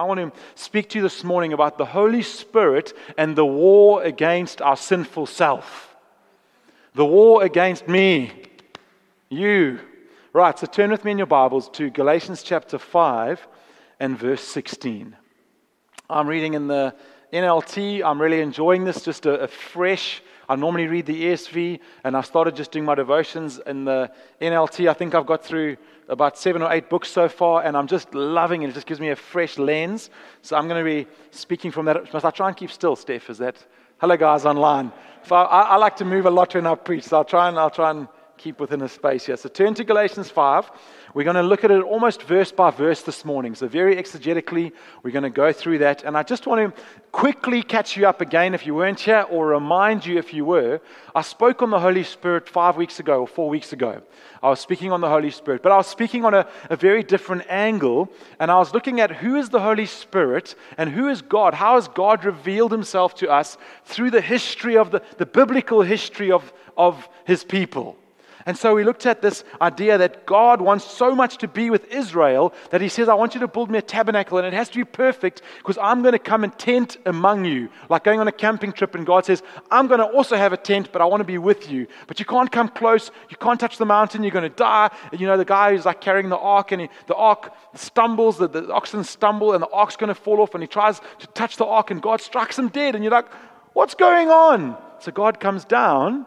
I want to speak to you this morning about the Holy Spirit and the war against our sinful self. The war against me, you. Right, so turn with me in your Bibles to Galatians chapter 5 and verse 16. I'm reading in the NLT. I'm really enjoying this, just a, a fresh. I normally read the ESV, and I started just doing my devotions in the NLT. I think I've got through about seven or eight books so far, and I'm just loving it. It just gives me a fresh lens. So I'm going to be speaking from that. Must I try and keep still, Steph? Is that? Hello, guys online. So I, I like to move a lot when I preach, so I'll try and I'll try and keep within a space here. So turn to Galatians 5. We're going to look at it almost verse by verse this morning. So, very exegetically, we're going to go through that. And I just want to quickly catch you up again if you weren't here, or remind you if you were. I spoke on the Holy Spirit five weeks ago or four weeks ago. I was speaking on the Holy Spirit, but I was speaking on a, a very different angle. And I was looking at who is the Holy Spirit and who is God. How has God revealed himself to us through the history of the, the biblical history of, of his people? And so we looked at this idea that God wants so much to be with Israel that he says, I want you to build me a tabernacle and it has to be perfect because I'm going to come and tent among you. Like going on a camping trip and God says, I'm going to also have a tent, but I want to be with you. But you can't come close. You can't touch the mountain. You're going to die. And you know, the guy who's like carrying the ark and he, the ark stumbles, the, the oxen stumble and the ark's going to fall off and he tries to touch the ark and God strikes him dead. And you're like, what's going on? So God comes down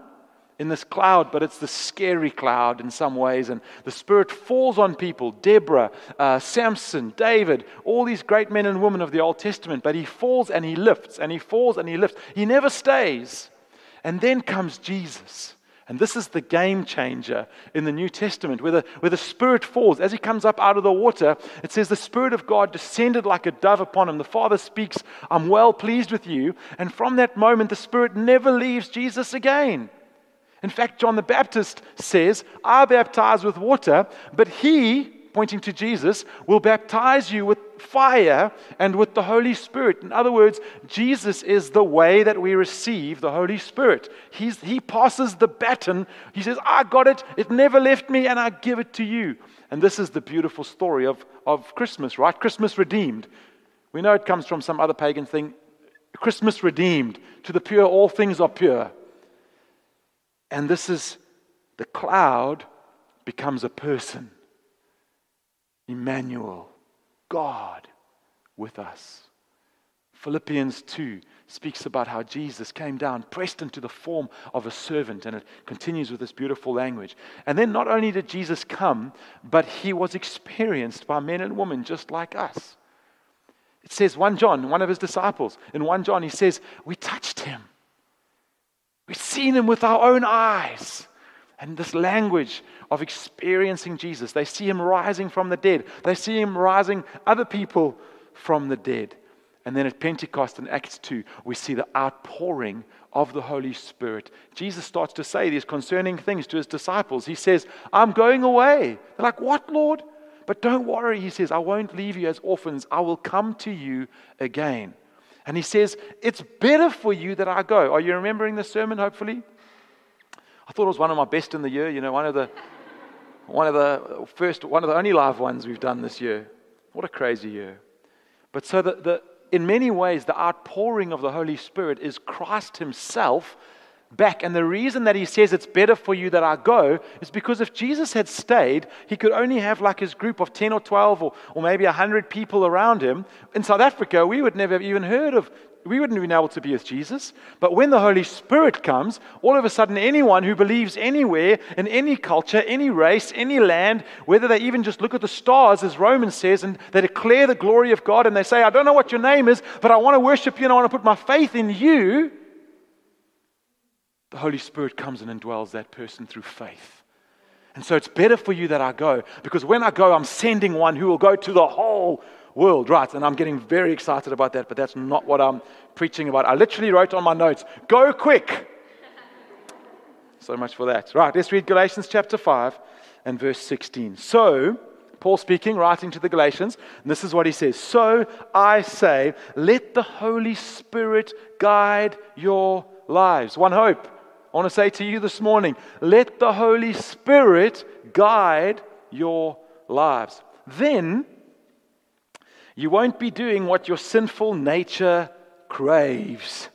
in this cloud, but it's the scary cloud in some ways. And the Spirit falls on people Deborah, uh, Samson, David, all these great men and women of the Old Testament. But he falls and he lifts, and he falls and he lifts. He never stays. And then comes Jesus. And this is the game changer in the New Testament, where the, where the Spirit falls. As he comes up out of the water, it says, The Spirit of God descended like a dove upon him. The Father speaks, I'm well pleased with you. And from that moment, the Spirit never leaves Jesus again. In fact, John the Baptist says, I baptize with water, but he, pointing to Jesus, will baptize you with fire and with the Holy Spirit. In other words, Jesus is the way that we receive the Holy Spirit. He's, he passes the baton. He says, I got it, it never left me, and I give it to you. And this is the beautiful story of, of Christmas, right? Christmas redeemed. We know it comes from some other pagan thing. Christmas redeemed. To the pure, all things are pure. And this is the cloud becomes a person. Emmanuel, God with us. Philippians 2 speaks about how Jesus came down, pressed into the form of a servant, and it continues with this beautiful language. And then not only did Jesus come, but he was experienced by men and women just like us. It says 1 John, one of his disciples, in 1 John, he says, We touched him. We've seen him with our own eyes. And this language of experiencing Jesus, they see him rising from the dead. They see him rising other people from the dead. And then at Pentecost in Acts 2, we see the outpouring of the Holy Spirit. Jesus starts to say these concerning things to his disciples. He says, I'm going away. They're like, What, Lord? But don't worry, he says, I won't leave you as orphans. I will come to you again. And he says, It's better for you that I go. Are you remembering the sermon, hopefully? I thought it was one of my best in the year, you know, one of the one of the first one of the only live ones we've done this year. What a crazy year. But so the, the in many ways, the outpouring of the Holy Spirit is Christ Himself back. And the reason that he says it's better for you that I go is because if Jesus had stayed, he could only have like his group of 10 or 12 or, or maybe 100 people around him. In South Africa, we would never have even heard of, we wouldn't have been able to be with Jesus. But when the Holy Spirit comes, all of a sudden, anyone who believes anywhere, in any culture, any race, any land, whether they even just look at the stars, as Romans says, and they declare the glory of God and they say, I don't know what your name is, but I want to worship you and I want to put my faith in you the Holy Spirit comes and indwells that person through faith. And so it's better for you that I go because when I go, I'm sending one who will go to the whole world, right? And I'm getting very excited about that, but that's not what I'm preaching about. I literally wrote on my notes, go quick. so much for that. Right, let's read Galatians chapter 5 and verse 16. So, Paul speaking, writing to the Galatians, and this is what he says So I say, let the Holy Spirit guide your lives. One hope. I want to say to you this morning let the Holy Spirit guide your lives. Then You won't be doing what your sinful nature craves.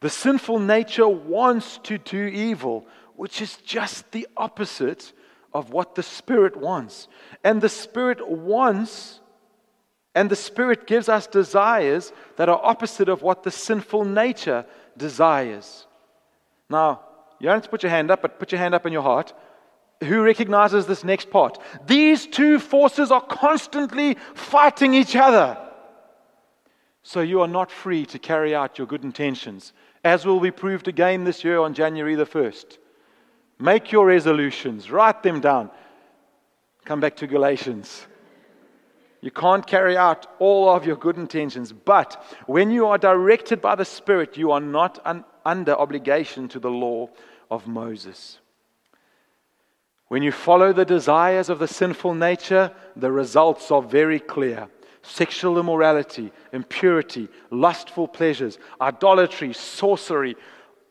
The sinful nature wants to do evil, which is just the opposite of what the Spirit wants. And the Spirit wants, and the Spirit gives us desires that are opposite of what the sinful nature desires. Now, you don't have to put your hand up, but put your hand up in your heart. Who recognizes this next part? These two forces are constantly fighting each other. So you are not free to carry out your good intentions, as will be proved again this year on January the 1st. Make your resolutions, write them down. Come back to Galatians. You can't carry out all of your good intentions, but when you are directed by the Spirit, you are not un- under obligation to the law of Moses. When you follow the desires of the sinful nature, the results are very clear sexual immorality, impurity, lustful pleasures, idolatry, sorcery,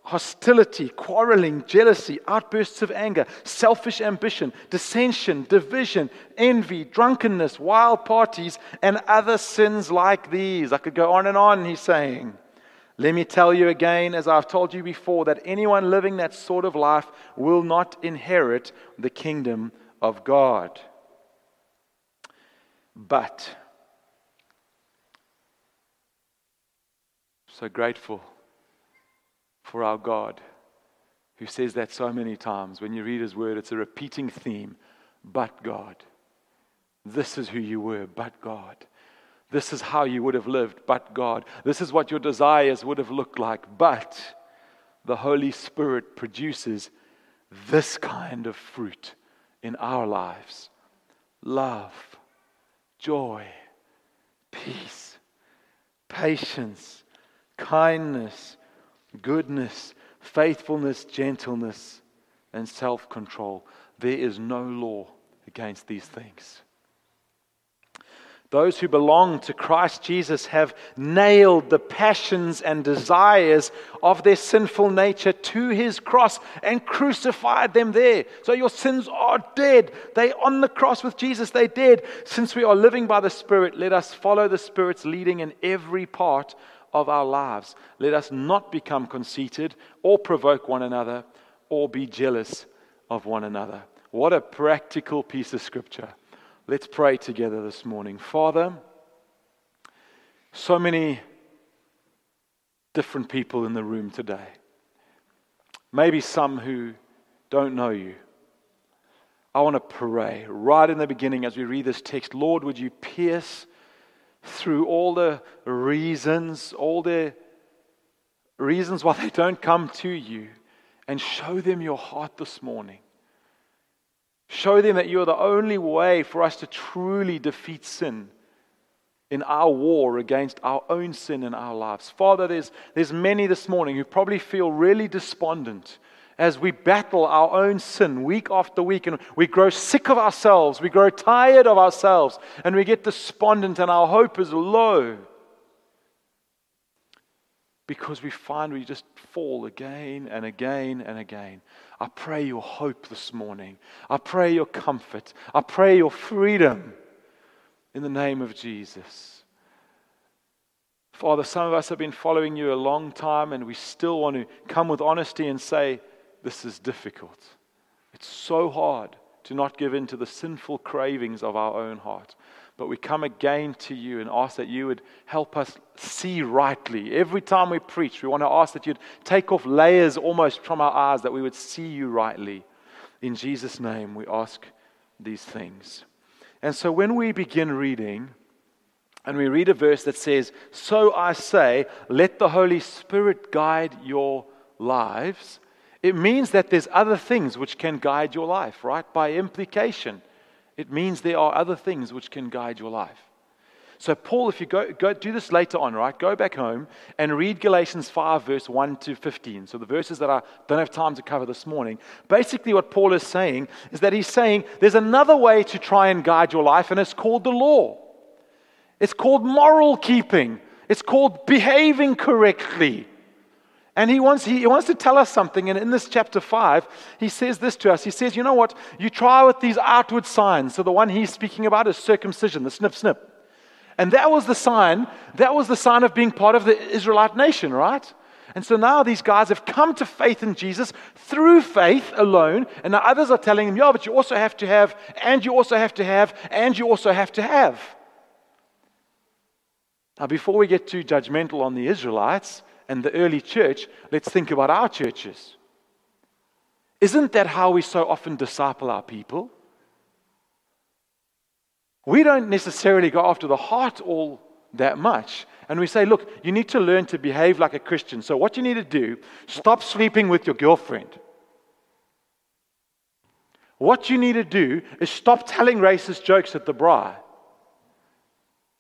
hostility, quarreling, jealousy, outbursts of anger, selfish ambition, dissension, division, envy, drunkenness, wild parties, and other sins like these. I could go on and on, he's saying. Let me tell you again, as I've told you before, that anyone living that sort of life will not inherit the kingdom of God. But, so grateful for our God, who says that so many times. When you read his word, it's a repeating theme. But God. This is who you were, but God. This is how you would have lived, but God. This is what your desires would have looked like, but the Holy Spirit produces this kind of fruit in our lives love, joy, peace, patience, kindness goodness, faithfulness, gentleness, and self control. There is no law against these things. Those who belong to Christ Jesus have nailed the passions and desires of their sinful nature to his cross and crucified them there. So your sins are dead. They on the cross with Jesus, they dead. Since we are living by the Spirit, let us follow the Spirit's leading in every part of our lives. Let us not become conceited or provoke one another or be jealous of one another. What a practical piece of scripture. Let's pray together this morning. Father, so many different people in the room today. Maybe some who don't know you. I want to pray right in the beginning as we read this text Lord, would you pierce through all the reasons, all the reasons why they don't come to you, and show them your heart this morning. Show them that you are the only way for us to truly defeat sin in our war against our own sin in our lives. Father, there's, there's many this morning who probably feel really despondent as we battle our own sin week after week and we grow sick of ourselves, we grow tired of ourselves, and we get despondent and our hope is low because we find we just fall again and again and again. I pray your hope this morning. I pray your comfort. I pray your freedom in the name of Jesus. Father, some of us have been following you a long time and we still want to come with honesty and say, this is difficult. It's so hard to not give in to the sinful cravings of our own heart. But we come again to you and ask that you would help us see rightly. Every time we preach, we want to ask that you'd take off layers almost from our eyes, that we would see you rightly. In Jesus' name, we ask these things. And so when we begin reading, and we read a verse that says, So I say, let the Holy Spirit guide your lives it means that there's other things which can guide your life, right? By implication, it means there are other things which can guide your life. So, Paul, if you go, go do this later on, right? Go back home and read Galatians 5, verse 1 to 15. So, the verses that I don't have time to cover this morning. Basically, what Paul is saying is that he's saying there's another way to try and guide your life, and it's called the law. It's called moral keeping, it's called behaving correctly. And he wants, he, wants to tell us something. And in this chapter 5, he says this to us. He says, You know what? You try with these outward signs. So the one he's speaking about is circumcision, the snip snip. And that was the sign, that was the sign of being part of the Israelite nation, right? And so now these guys have come to faith in Jesus through faith alone. And now others are telling them, yeah, but you also have to have, and you also have to have, and you also have to have. Now, before we get too judgmental on the Israelites, and the early church, let's think about our churches. Isn't that how we so often disciple our people? We don't necessarily go after the heart all that much. And we say, look, you need to learn to behave like a Christian. So, what you need to do, stop sleeping with your girlfriend. What you need to do is stop telling racist jokes at the braai.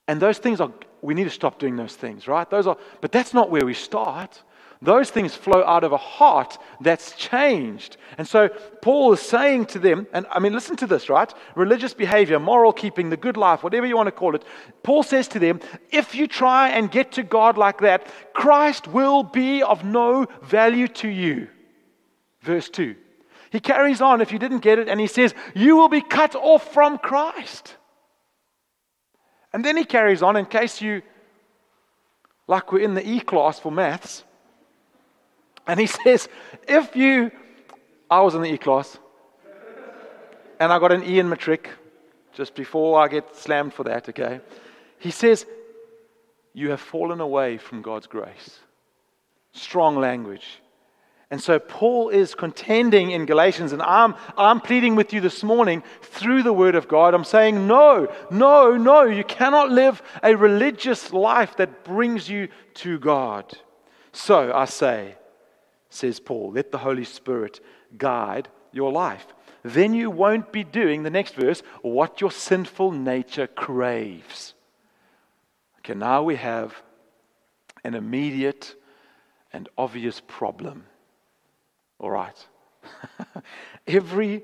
And those things are we need to stop doing those things, right? Those are, but that's not where we start. Those things flow out of a heart that's changed. And so Paul is saying to them, and I mean, listen to this, right? Religious behavior, moral keeping, the good life, whatever you want to call it. Paul says to them, if you try and get to God like that, Christ will be of no value to you. Verse 2. He carries on if you didn't get it, and he says, You will be cut off from Christ. And then he carries on, in case you, like we're in the E class for maths, and he says, if you, I was in the E class, and I got an E in matric just before I get slammed for that, okay? He says, You have fallen away from God's grace. Strong language. And so Paul is contending in Galatians, and I'm, I'm pleading with you this morning through the Word of God. I'm saying, no, no, no, you cannot live a religious life that brings you to God. So I say, says Paul, let the Holy Spirit guide your life. Then you won't be doing, the next verse, what your sinful nature craves. Okay, now we have an immediate and obvious problem. All right. every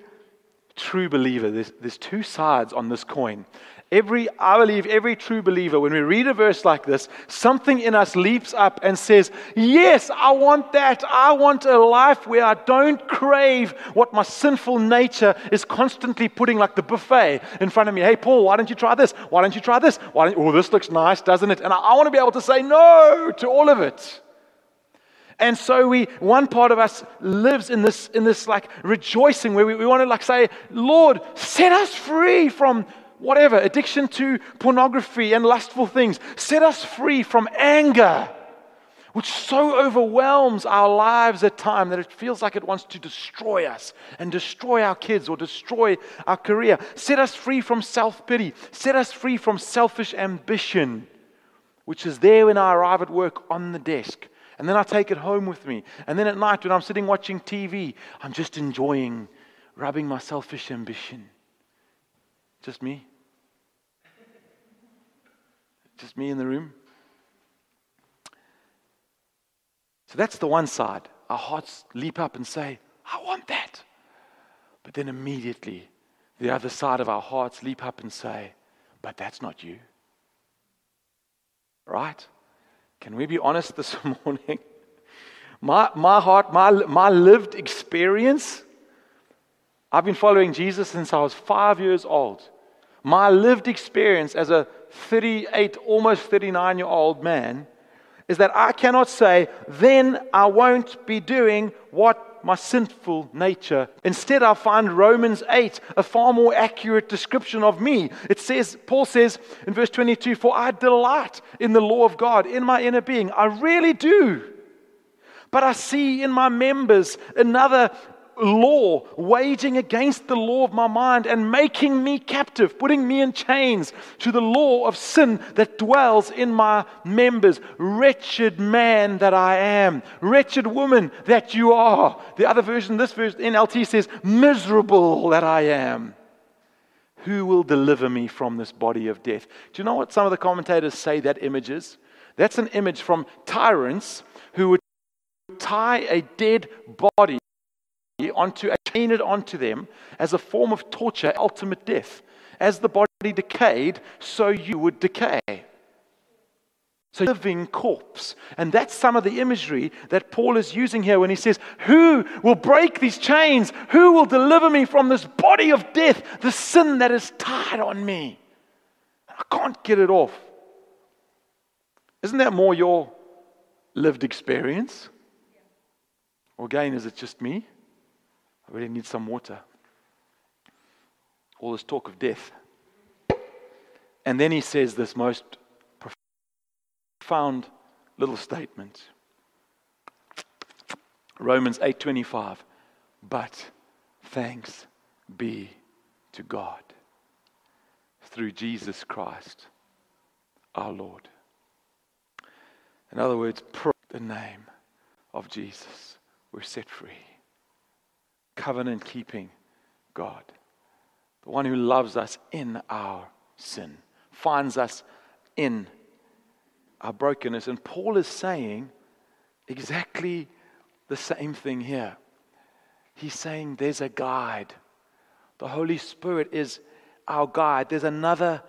true believer, there's, there's two sides on this coin. Every, I believe, every true believer, when we read a verse like this, something in us leaps up and says, Yes, I want that. I want a life where I don't crave what my sinful nature is constantly putting like the buffet in front of me. Hey, Paul, why don't you try this? Why don't you try this? Why don't, oh, this looks nice, doesn't it? And I, I want to be able to say no to all of it. And so we, one part of us lives in this, in this like rejoicing where we, we want to like say, Lord, set us free from whatever, addiction to pornography and lustful things. Set us free from anger, which so overwhelms our lives at time that it feels like it wants to destroy us and destroy our kids or destroy our career. Set us free from self-pity. Set us free from selfish ambition, which is there when I arrive at work on the desk and then I take it home with me. And then at night, when I'm sitting watching TV, I'm just enjoying rubbing my selfish ambition. Just me? Just me in the room? So that's the one side. Our hearts leap up and say, I want that. But then immediately, the other side of our hearts leap up and say, But that's not you. Right? Can we be honest this morning? My, my heart, my, my lived experience, I've been following Jesus since I was five years old. My lived experience as a 38, almost 39 year old man is that I cannot say, then I won't be doing what my sinful nature. Instead, I find Romans 8 a far more accurate description of me. It says, Paul says in verse 22, For I delight in the law of God in my inner being. I really do. But I see in my members another law waging against the law of my mind and making me captive, putting me in chains to the law of sin that dwells in my members. Wretched man that I am, wretched woman that you are. The other version, this version, NLT says, miserable that I am. Who will deliver me from this body of death? Do you know what some of the commentators say that image is? That's an image from tyrants who would tie a dead body onto, chain it onto them as a form of torture, ultimate death. As the body decayed, so you would decay. So, living corpse. And that's some of the imagery that Paul is using here when he says, Who will break these chains? Who will deliver me from this body of death, the sin that is tied on me? I can't get it off. Isn't that more your lived experience? Or again, is it just me? I really need some water. All this talk of death. And then he says this most profound little statement. Romans 8:25 But thanks be to God through Jesus Christ our Lord. In other words, the name of Jesus, we're set free. Covenant keeping God, the one who loves us in our sin, finds us in our brokenness. And Paul is saying exactly the same thing here. He's saying there's a guide. The Holy Spirit is our guide. There's another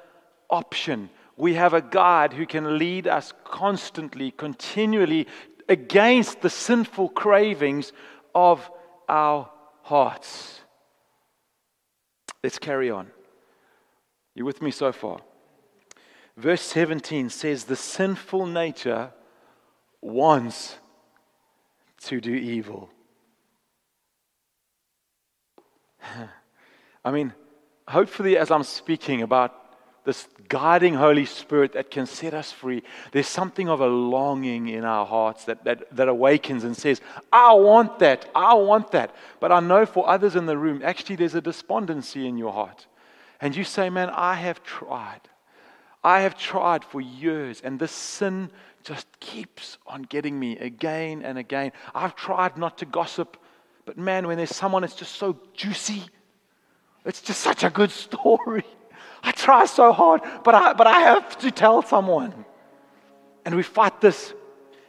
option. We have a guide who can lead us constantly, continually against the sinful cravings of our hearts. Let's carry on. You with me so far? Verse 17 says, The sinful nature wants to do evil. I mean, hopefully, as I'm speaking about this guiding Holy Spirit that can set us free, there's something of a longing in our hearts that, that, that awakens and says, I want that, I want that. But I know for others in the room, actually, there's a despondency in your heart. And you say, Man, I have tried. I have tried for years, and this sin just keeps on getting me again and again. I've tried not to gossip, but man, when there's someone that's just so juicy, it's just such a good story. Try so hard, but I, but I have to tell someone. And we fight this,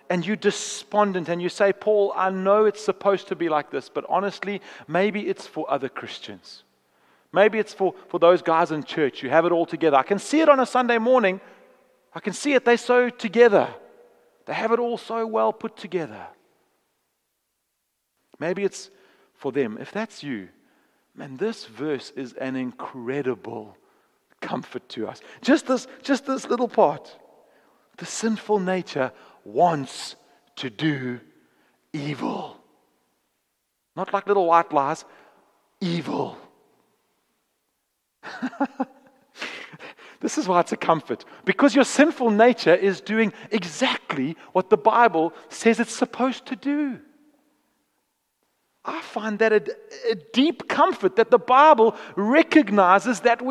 and you despondent, and you say, Paul, I know it's supposed to be like this, but honestly, maybe it's for other Christians. Maybe it's for, for those guys in church who have it all together. I can see it on a Sunday morning. I can see it. They're so together. They have it all so well put together. Maybe it's for them. If that's you, man, this verse is an incredible comfort to us. Just this, just this little part. The sinful nature wants to do evil. Not like little white lies, evil. this is why it's a comfort. Because your sinful nature is doing exactly what the Bible says it's supposed to do. I find that a, a deep comfort that the Bible recognizes that we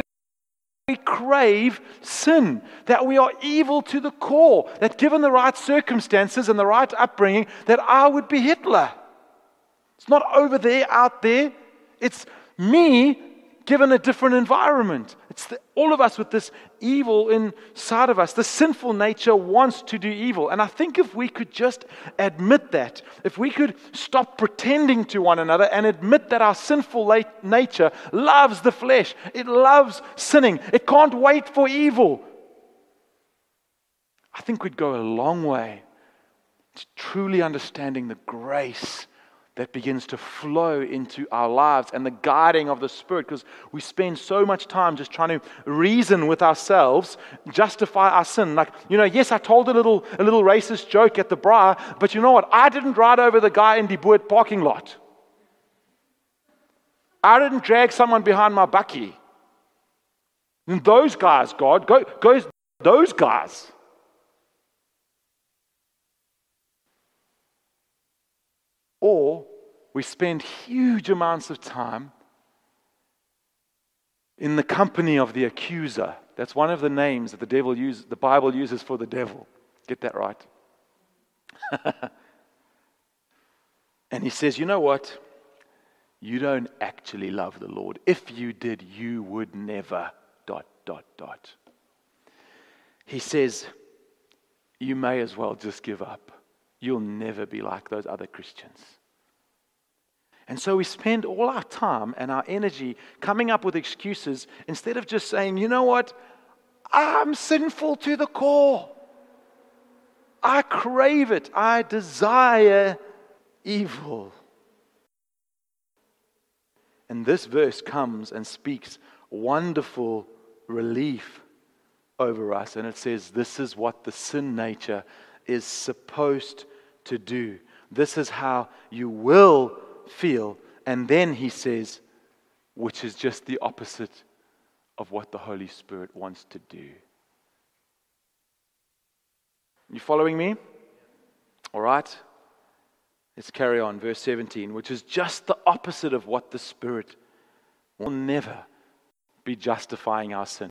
we crave sin, that we are evil to the core, that given the right circumstances and the right upbringing, that I would be Hitler. It's not over there, out there. It's me given a different environment. It's the, all of us with this evil inside of us. The sinful nature wants to do evil. And I think if we could just admit that, if we could stop pretending to one another and admit that our sinful nature loves the flesh, it loves sinning, it can't wait for evil, I think we'd go a long way to truly understanding the grace that begins to flow into our lives and the guiding of the Spirit because we spend so much time just trying to reason with ourselves, justify our sin. Like, you know, yes, I told a little, a little racist joke at the bar, but you know what? I didn't ride over the guy in the Boot parking lot. I didn't drag someone behind my bakkie. And those guys, God, go, go, those guys. Or we spend huge amounts of time in the company of the accuser. That's one of the names that the devil uses, the Bible uses for the devil. Get that right. and he says, You know what? You don't actually love the Lord. If you did, you would never. Dot, dot, dot. He says, You may as well just give up. You'll never be like those other Christians. And so we spend all our time and our energy coming up with excuses instead of just saying, you know what? I'm sinful to the core. I crave it. I desire evil. And this verse comes and speaks wonderful relief over us. And it says, This is what the sin nature is supposed to do. This is how you will feel. And then he says, which is just the opposite of what the Holy Spirit wants to do. You following me? All right. Let's carry on. Verse 17, which is just the opposite of what the Spirit will never be justifying our sin.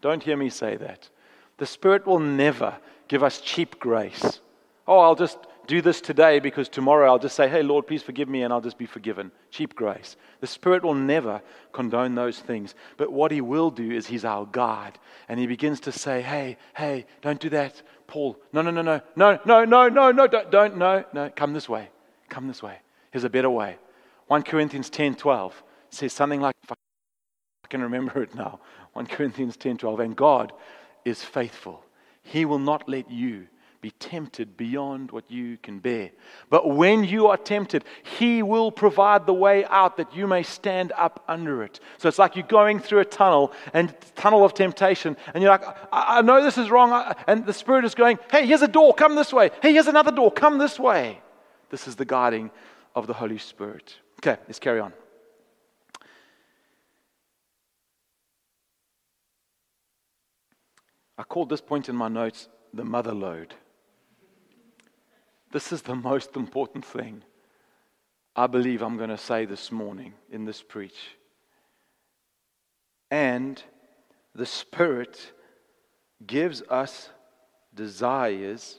Don't hear me say that. The Spirit will never give us cheap grace. Oh, I'll just do this today because tomorrow I'll just say, hey, Lord, please forgive me, and I'll just be forgiven. Cheap grace. The Spirit will never condone those things. But what He will do is He's our God. And He begins to say, hey, hey, don't do that. Paul, no, no, no, no, no, no, no, no, no, don't, don't, no, no, come this way. Come this way. Here's a better way. 1 Corinthians 10 12 says something like, I can remember it now. 1 Corinthians 10 12. And God is faithful. He will not let you be tempted beyond what you can bear. But when you are tempted, He will provide the way out that you may stand up under it. So it's like you're going through a tunnel and tunnel of temptation, and you're like, I, I know this is wrong. And the Spirit is going, Hey, here's a door, come this way. Hey, here's another door, come this way. This is the guiding of the Holy Spirit. Okay, let's carry on. I called this point in my notes the mother lode. This is the most important thing I believe I'm going to say this morning in this preach. And the Spirit gives us desires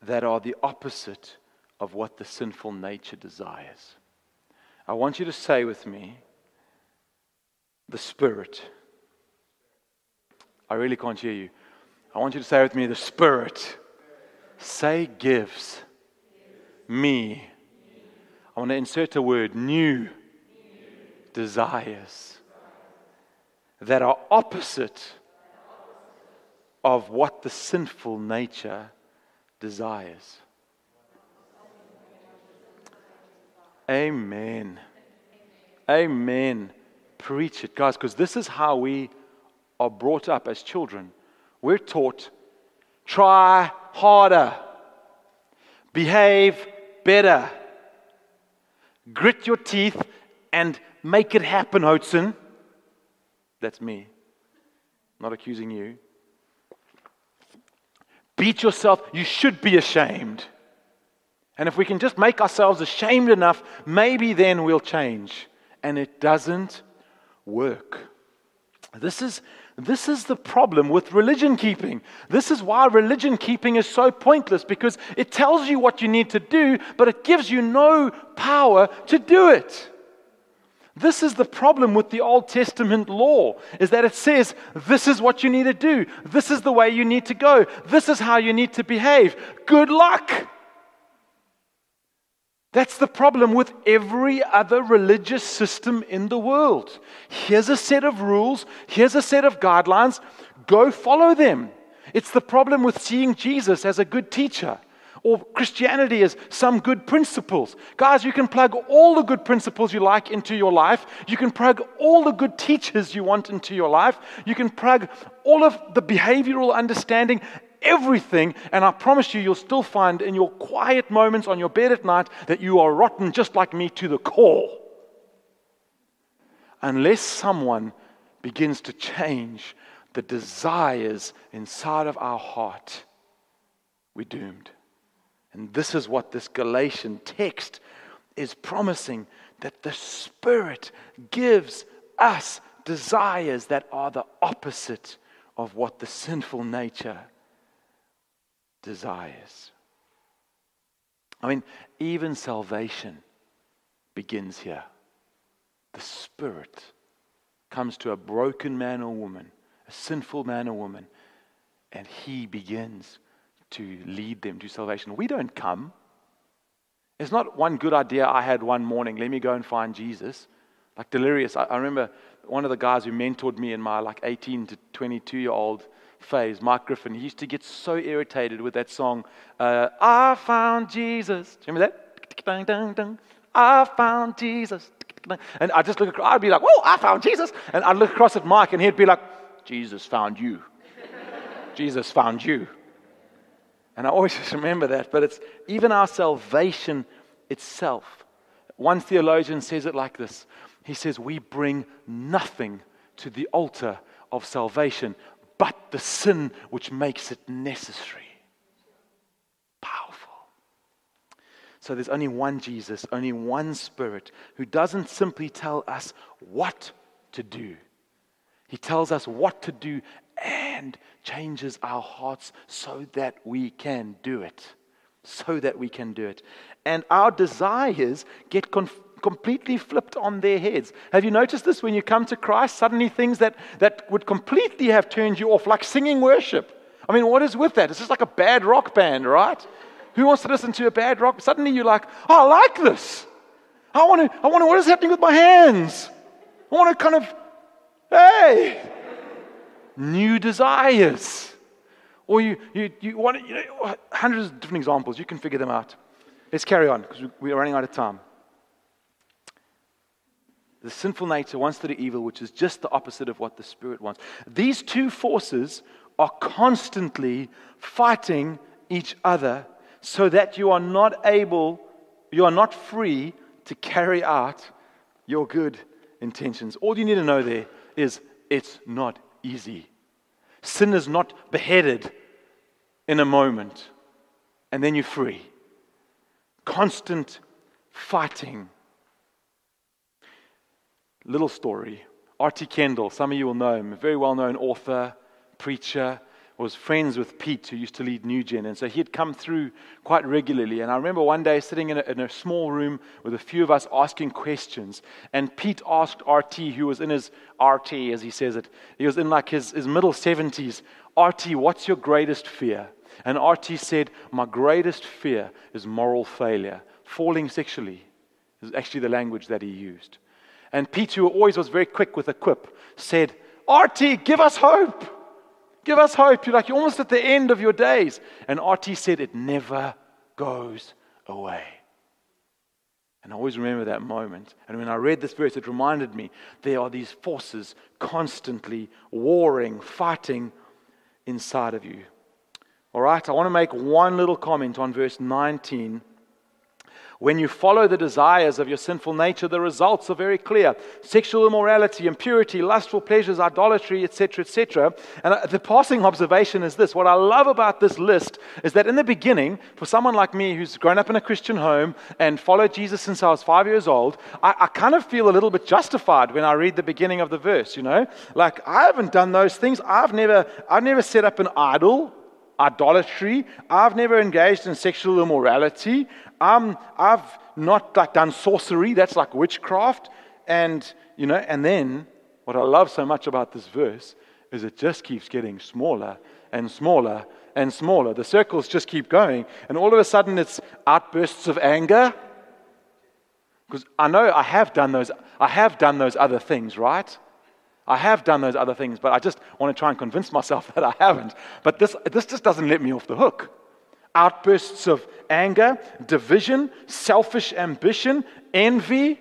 that are the opposite of what the sinful nature desires. I want you to say with me, the Spirit. I really can't hear you. I want you to say with me, the Spirit. Say gives me. I want to insert a word new desires that are opposite of what the sinful nature desires. Amen. Amen. Preach it, guys, because this is how we are brought up as children. We're taught try harder, behave better, grit your teeth, and make it happen, Hodson. That's me. Not accusing you. Beat yourself. You should be ashamed. And if we can just make ourselves ashamed enough, maybe then we'll change. And it doesn't work. This is, this is the problem with religion keeping. This is why religion keeping is so pointless because it tells you what you need to do, but it gives you no power to do it. This is the problem with the Old Testament law is that it says this is what you need to do. This is the way you need to go. This is how you need to behave. Good luck. That's the problem with every other religious system in the world. Here's a set of rules, here's a set of guidelines, go follow them. It's the problem with seeing Jesus as a good teacher or Christianity as some good principles. Guys, you can plug all the good principles you like into your life. You can plug all the good teachers you want into your life. You can plug all of the behavioral understanding everything, and I promise you, you'll still find in your quiet moments on your bed at night that you are rotten just like me to the core. Unless someone begins to change the desires inside of our heart, we're doomed. And this is what this Galatian text is promising that the Spirit gives us desires that are the opposite of what the sinful nature desires. I mean, even salvation begins here. The Spirit comes to a broken man or woman, a sinful man or woman, and He begins to lead them to salvation. We don't come. It's not one good idea I had one morning. Let me go and find Jesus. Like Delirious. I, I remember one of the guys who mentored me in my like 18 to 22 year old phase, Mike Griffin, he used to get so irritated with that song, uh, I found Jesus. Do you remember that? I found Jesus. And I just look across, I'd be like, whoa, I found Jesus. And I'd look across at Mike and he'd be like, Jesus found you. Jesus found you. And I always just remember that. But it's even our salvation itself. One theologian says it like this He says, We bring nothing to the altar of salvation but the sin which makes it necessary. Powerful. So there's only one Jesus, only one Spirit who doesn't simply tell us what to do, He tells us what to do and changes our hearts so that we can do it. So that we can do it. And our desires get conf- completely flipped on their heads. Have you noticed this when you come to Christ? Suddenly, things that, that would completely have turned you off, like singing worship. I mean, what is with that? It's just like a bad rock band, right? Who wants to listen to a bad rock? Suddenly, you're like, oh, I like this. I want to, I want to, what is happening with my hands? I want to kind of, hey, new desires. Or you, you, you want you know, hundreds of different examples. You can figure them out. Let's carry on because we're running out of time. The sinful nature wants to do evil, which is just the opposite of what the Spirit wants. These two forces are constantly fighting each other so that you are not able, you are not free to carry out your good intentions. All you need to know there is it's not easy. Sin is not beheaded in a moment and then you're free. Constant fighting. Little story. R.T. Kendall, some of you will know him, a very well known author, preacher, was friends with Pete, who used to lead New Gen. And so he had come through quite regularly. And I remember one day sitting in a, in a, small room with a few of us asking questions. And Pete asked RT, who was in his RT, as he says it, he was in like his, his middle 70s, RT, what's your greatest fear? And RT said, My greatest fear is moral failure. Falling sexually is actually the language that he used. And Pete, who always was very quick with a quip, said, RT, give us hope. Give us hope. You're like, you're almost at the end of your days. And RT said, It never goes away. And I always remember that moment. And when I read this verse, it reminded me there are these forces constantly warring, fighting inside of you. All right, I want to make one little comment on verse 19 when you follow the desires of your sinful nature, the results are very clear sexual immorality, impurity, lustful pleasures, idolatry, etc., etc. And uh, the passing observation is this what I love about this list is that in the beginning, for someone like me who's grown up in a Christian home and followed Jesus since I was five years old, I, I kind of feel a little bit justified when I read the beginning of the verse, you know? Like, I haven't done those things. I've never, I've never set up an idol idolatry. I've never engaged in sexual immorality. Um, I've not like done sorcery. That's like witchcraft. And, you know, and then what I love so much about this verse is it just keeps getting smaller and smaller and smaller. The circles just keep going. And all of a sudden it's outbursts of anger. Because I know I have done those, I have done those other things, right? I have done those other things, but I just want to try and convince myself that I haven't. But this, this just doesn't let me off the hook. Outbursts of anger, division, selfish ambition, envy,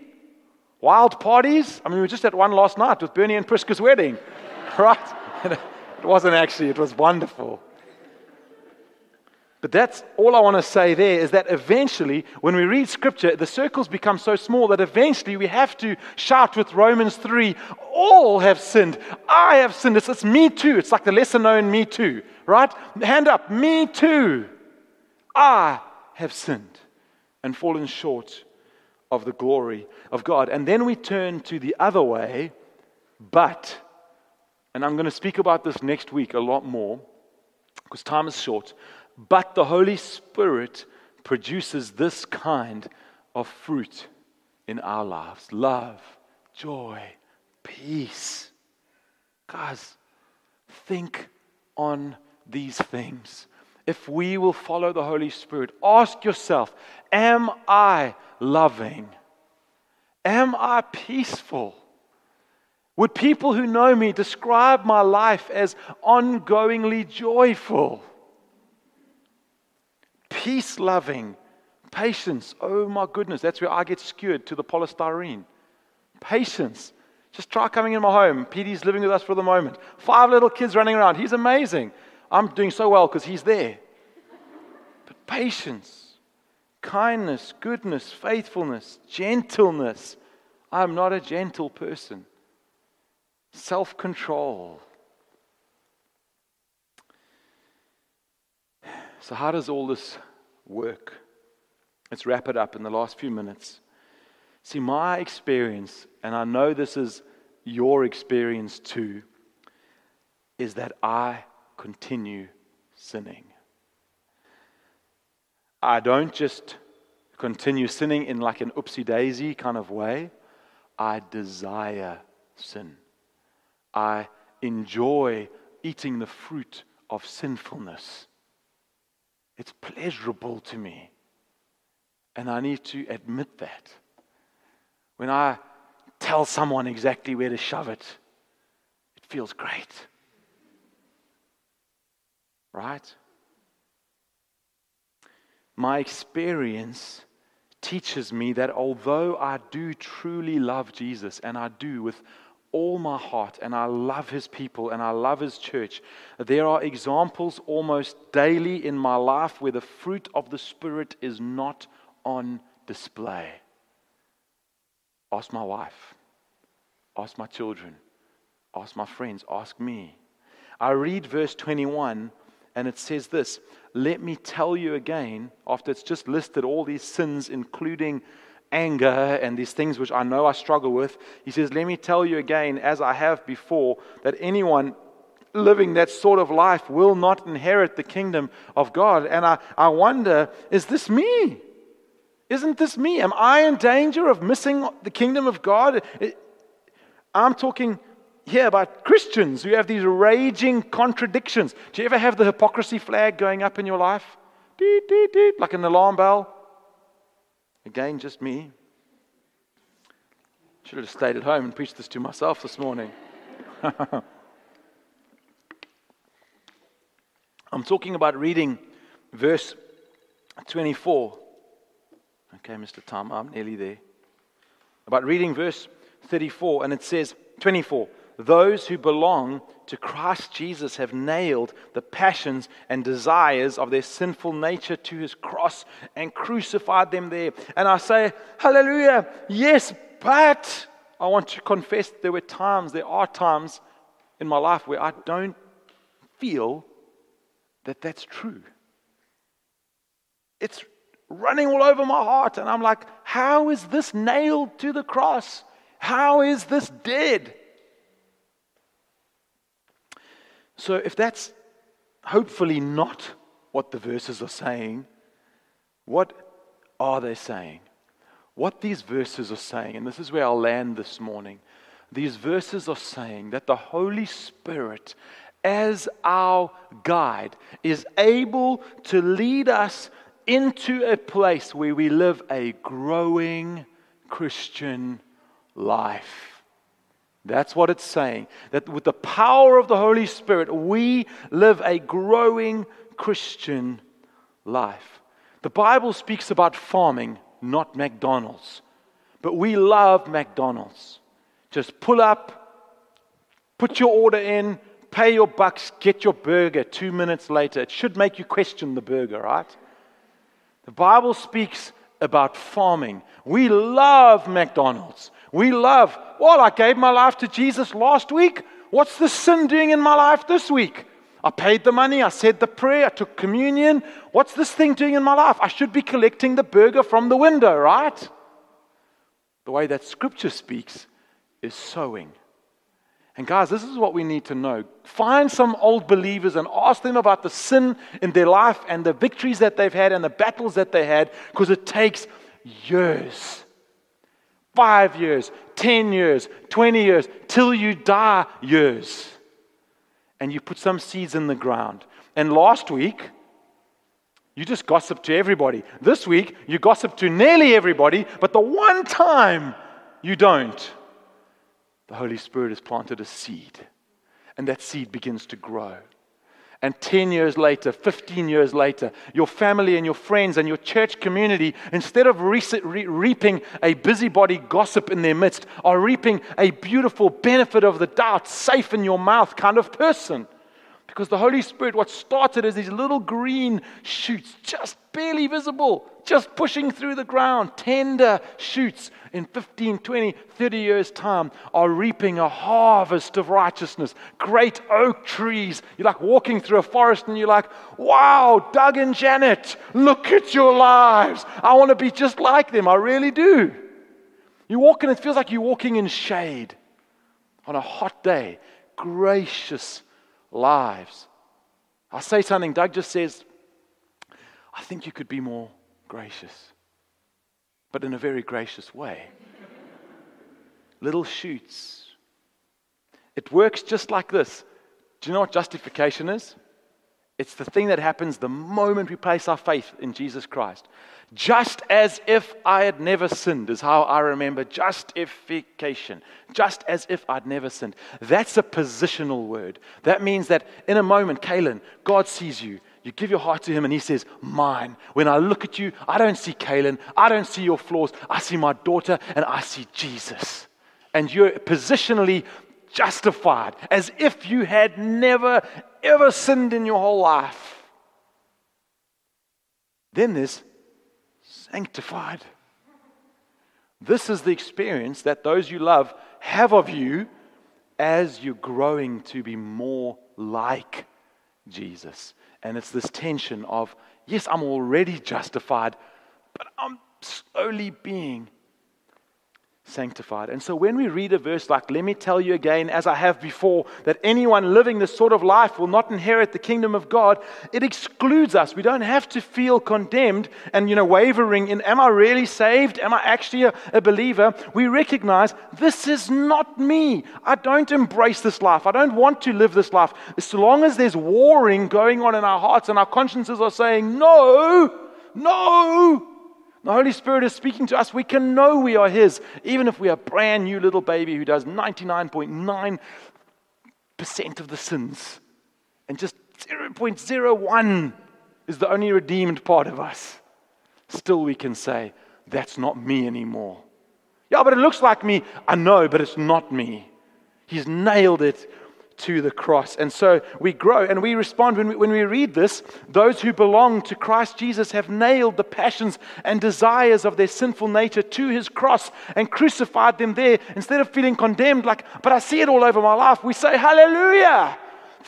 wild parties. I mean, we were just at one last night with Bernie and Priska's wedding, right? it wasn't actually, it was wonderful. But that's all I want to say there is that eventually, when we read scripture, the circles become so small that eventually we have to shout with Romans 3 all have sinned. I have sinned. It's, it's me too. It's like the lesser known me too, right? Hand up, me too. I have sinned and fallen short of the glory of God. And then we turn to the other way, but, and I'm going to speak about this next week a lot more because time is short. But the Holy Spirit produces this kind of fruit in our lives love, joy, peace. Guys, think on these things. If we will follow the Holy Spirit, ask yourself Am I loving? Am I peaceful? Would people who know me describe my life as ongoingly joyful, peace loving, patience? Oh my goodness, that's where I get skewered to the polystyrene. Patience. Just try coming in my home. Petey's living with us for the moment. Five little kids running around. He's amazing. I'm doing so well because he's there. But patience, kindness, goodness, faithfulness, gentleness. I'm not a gentle person self control. So, how does all this work? Let's wrap it up in the last few minutes. See, my experience, and I know this is your experience too, is that I continue sinning. I don't just continue sinning in like an oopsie daisy kind of way, I desire sin. I enjoy eating the fruit of sinfulness. It's pleasurable to me. And I need to admit that. When I tell someone exactly where to shove it, it feels great. Right? My experience teaches me that although I do truly love Jesus, and I do with all my heart and I love his people and I love his church. There are examples almost daily in my life where the fruit of the Spirit is not on display. Ask my wife, ask my children, ask my friends, ask me. I read verse 21 and it says this Let me tell you again, after it's just listed all these sins, including anger and these things which I know I struggle with, he says, Let me tell you again, as I have before, that anyone living that sort of life will not inherit the kingdom of God. And I, I wonder, is this me? Isn't this me? Am I in danger of missing the kingdom of God? I'm talking here about Christians who have these raging contradictions. Do you ever have the hypocrisy flag going up in your life? Deet, deet, deet, like an alarm bell. Again, just me. Should have stayed at home and preached this to myself this morning. I'm talking about reading verse 24. Okay, Mr. Tom, I'm nearly there. About reading verse 34, and it says, 24 those who belong to Christ Jesus have nailed the passions and desires of their sinful nature to his cross and crucified them there. And I say, Hallelujah, yes, but I want to confess there were times, there are times in my life where I don't feel that that's true. It's running all over my heart, and I'm like, how is this nailed to the cross? How is this dead? So, if that's hopefully not what the verses are saying, what are they saying? What these verses are saying, and this is where I'll land this morning, these verses are saying that the Holy Spirit, as our guide, is able to lead us into a place where we live a growing Christian life. That's what it's saying. That with the power of the Holy Spirit, we live a growing Christian life. The Bible speaks about farming, not McDonald's. But we love McDonald's. Just pull up, put your order in, pay your bucks, get your burger two minutes later. It should make you question the burger, right? The Bible speaks about farming. We love McDonald's. We love, well, I gave my life to Jesus last week. What's the sin doing in my life this week? I paid the money, I said the prayer, I took communion. What's this thing doing in my life? I should be collecting the burger from the window, right? The way that scripture speaks is sowing. And guys, this is what we need to know. Find some old believers and ask them about the sin in their life and the victories that they've had and the battles that they had, because it takes years five years, 10 years, 20 years, till you die years. And you put some seeds in the ground. And last week, you just gossiped to everybody. This week, you gossip to nearly everybody, but the one time you don't, the Holy Spirit has planted a seed, and that seed begins to grow. And 10 years later, 15 years later, your family and your friends and your church community, instead of re- re- reaping a busybody gossip in their midst, are reaping a beautiful benefit of the doubt, safe in your mouth kind of person. Because the Holy Spirit, what started as these little green shoots, just barely visible, just pushing through the ground, tender shoots, in 15, 20, 30 years' time are reaping a harvest of righteousness. Great oak trees. You're like walking through a forest and you're like, wow, Doug and Janet, look at your lives. I want to be just like them. I really do. You walk and it feels like you're walking in shade on a hot day. Gracious lives. I say something, Doug just says, I think you could be more gracious, but in a very gracious way. Little shoots. It works just like this. Do you know what justification is? It's the thing that happens the moment we place our faith in Jesus Christ. Just as if I had never sinned, is how I remember justification. Just as if I'd never sinned. That's a positional word. That means that in a moment, Kaylin, God sees you. You give your heart to Him, and He says, Mine. When I look at you, I don't see Kaylin. I don't see your flaws. I see my daughter, and I see Jesus. And you're positionally justified as if you had never, ever sinned in your whole life. Then there's sanctified. This is the experience that those you love have of you as you're growing to be more like Jesus. And it's this tension of, yes, I'm already justified, but I'm slowly being sanctified. And so when we read a verse like, Let me tell you again, as I have before, that anyone living this sort of life will not inherit the kingdom of God, it excludes us. We don't have to feel condemned and, you know, wavering in, Am I really saved? Am I actually a, a believer? We recognize this is not me. I don't embrace this life. I don't want to live this life. As long as there's warring going on in our hearts and our consciences are saying, No, no, the Holy Spirit is speaking to us. We can know we are His, even if we are a brand new little baby who does 99.9% of the sins. And just 0.01 is the only redeemed part of us. Still, we can say, That's not me anymore. Yeah, but it looks like me. I know, but it's not me. He's nailed it to the cross. And so we grow and we respond when we, when we read this. Those who belong to Christ Jesus have nailed the passions and desires of their sinful nature to his cross and crucified them there. Instead of feeling condemned, like, but I see it all over my life, we say, Hallelujah!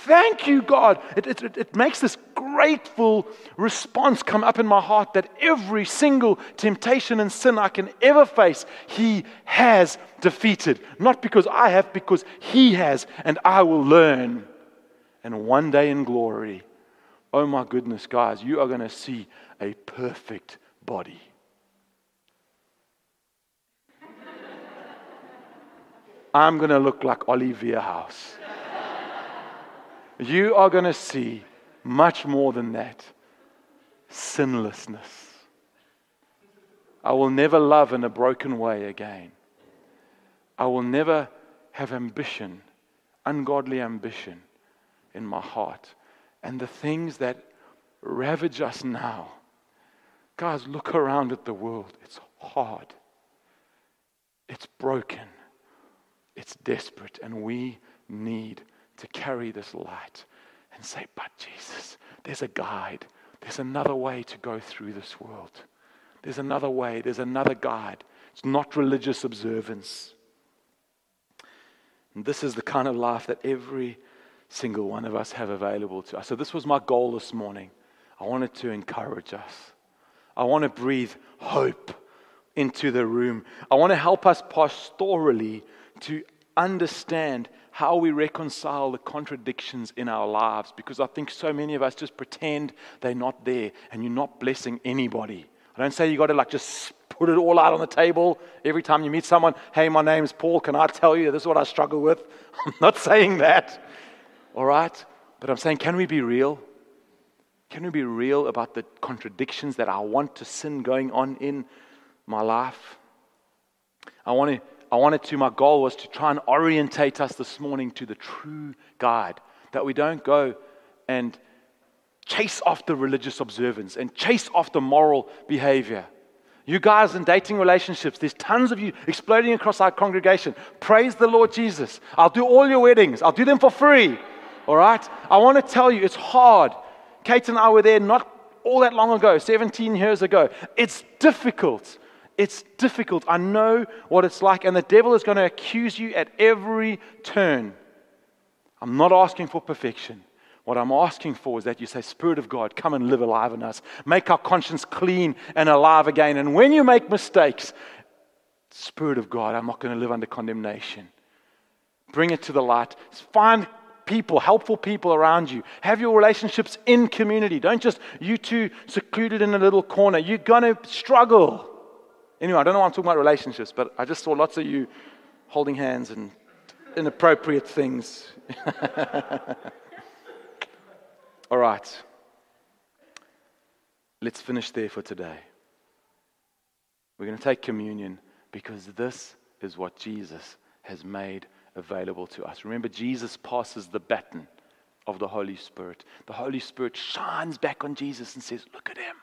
Thank you, God. It, it, it, makes this grateful response come up in my heart that every single temptation and sin I can ever face, He has defeated. Not because I have, because He has, and I will learn. And one day in glory, oh my goodness, guys, you are going to see a perfect body. I'm going to look like Olivia House you are going to see much more than that sinlessness. I will never love in a broken way again. I will never have ambition, ungodly ambition in my heart. And the things that ravage us now, guys, look around at the world. It's hard, it's broken, it's desperate, and we need to carry this light and say, But Jesus, there's a guide. There's another way to go through this world. There's another way. There's another guide. It's not religious observance. And this is the kind of life that every single one of us have available to us. So, this was my goal this morning. I wanted to encourage us. I want to breathe hope into the room. I want to help us pastorally to understand how we reconcile the contradictions in our lives because I think so many of us just pretend they're not there and you're not blessing anybody. I don't say you got to like just put it all out on the table every time you meet someone. Hey, my name's Paul. Can I tell you this is what I struggle with? I'm not saying that. All right? But I'm saying, can we be real? Can we be real about the contradictions that I want to sin going on in my life? I want to I wanted to, my goal was to try and orientate us this morning to the true guide, that we don't go and chase after religious observance and chase after moral behavior. You guys in dating relationships, there's tons of you exploding across our congregation. Praise the Lord Jesus. I'll do all your weddings, I'll do them for free. All right? I want to tell you, it's hard. Kate and I were there not all that long ago, 17 years ago. It's difficult. It's difficult. I know what it's like, and the devil is going to accuse you at every turn. I'm not asking for perfection. What I'm asking for is that you say, Spirit of God, come and live alive in us. Make our conscience clean and alive again. And when you make mistakes, Spirit of God, I'm not going to live under condemnation. Bring it to the light. Find people, helpful people around you. Have your relationships in community. Don't just you two secluded in a little corner. You're going to struggle. Anyway, I don't know why I'm talking about relationships, but I just saw lots of you holding hands and inappropriate things. All right. Let's finish there for today. We're going to take communion because this is what Jesus has made available to us. Remember, Jesus passes the baton of the Holy Spirit. The Holy Spirit shines back on Jesus and says, Look at him.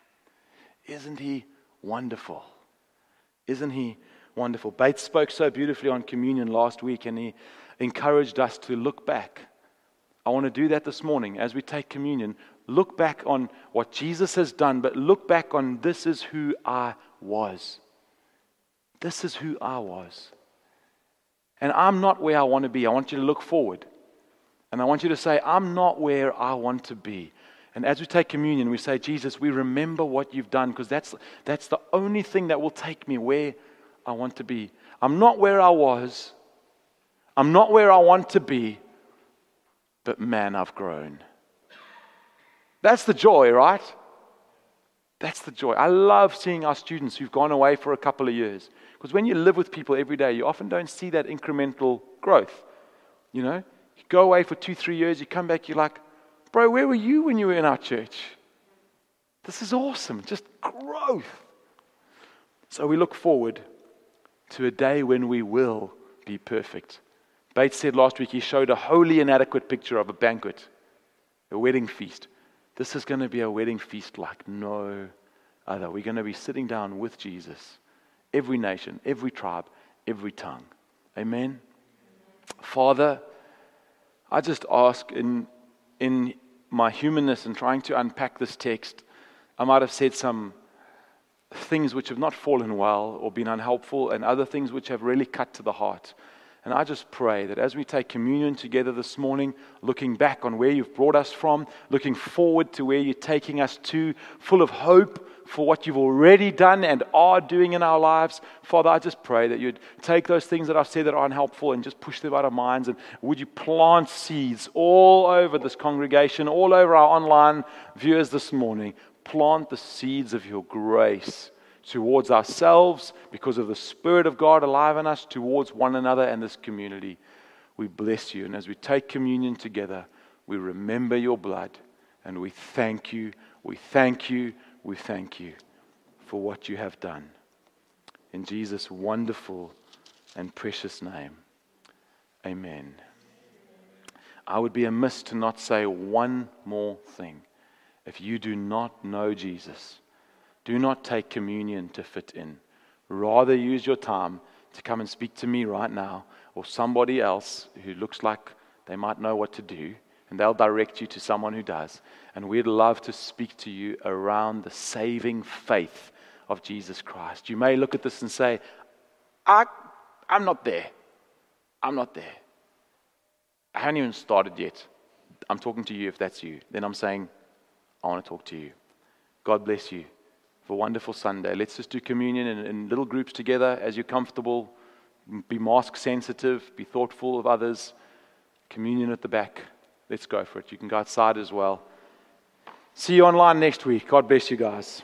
Isn't he wonderful? Isn't he wonderful? Bates spoke so beautifully on communion last week, and he encouraged us to look back I want to do that this morning as we take communion. Look back on what Jesus has done, but look back on this is who I was. This is who I was. And I'm not where I want to be. I want you to look forward. And I want you to say, I'm not where I want to be. And as we take communion, we say, Jesus, we remember what you've done because that's, that's the only thing that will take me where I want to be. I'm not where I was. I'm not where I want to be but man, I've grown. That's the joy, right? That's the joy. I love seeing our students who've gone away for a couple of years. Because when you live with people every day, you often don't see that incremental growth. You know, you go away for two, three years, you come back, you're like, bro, where were you when you were in our church? This is awesome. Just growth. So we look forward to a day when we will be perfect. Bates said last week he showed a wholly inadequate picture of a banquet, a wedding feast. This is going to be a wedding feast like no other. We're going to be sitting down with Jesus, every nation, every tribe, every tongue. Amen. Father, I just ask in, in my humanness and trying to unpack this text, I might have said some things which have not fallen well or been unhelpful, and other things which have really cut to the heart. And I just pray that as we take communion together this morning, looking back on where you've brought us from, looking forward to where you're taking us to, full of hope for what you've already done and are doing in our lives, Father, I just pray that you'd take those things that I've said that are unhelpful and just push them out of minds. And would you plant seeds all over this congregation, all over our online viewers this morning? Plant the seeds of your grace towards ourselves because of the Spirit of God alive in us, towards one another and this community. We bless you. And as we take communion together, we remember your blood and we thank you, we thank you, we thank you for what you have done. In Jesus' wonderful and precious name, amen. I would be amiss to not say one more thing. If you do not know Jesus, do not take communion to fit in. Rather, use your time to come and speak to me right now or somebody else who looks like they might know what to do, and they'll direct you to someone who does. And we'd love to speak to you around the saving faith of Jesus Christ. You may look at this and say, I, I'm not there. I'm not there. I haven't even started yet. I'm talking to you if that's you. Then I'm saying, I want to talk to you. God bless you for a wonderful Sunday. Let's just do communion in, in little groups together as you're comfortable. Be mask sensitive, be thoughtful of others. Communion at the back. Let's go for it. You can go outside as well. See you online next week. God bless you guys.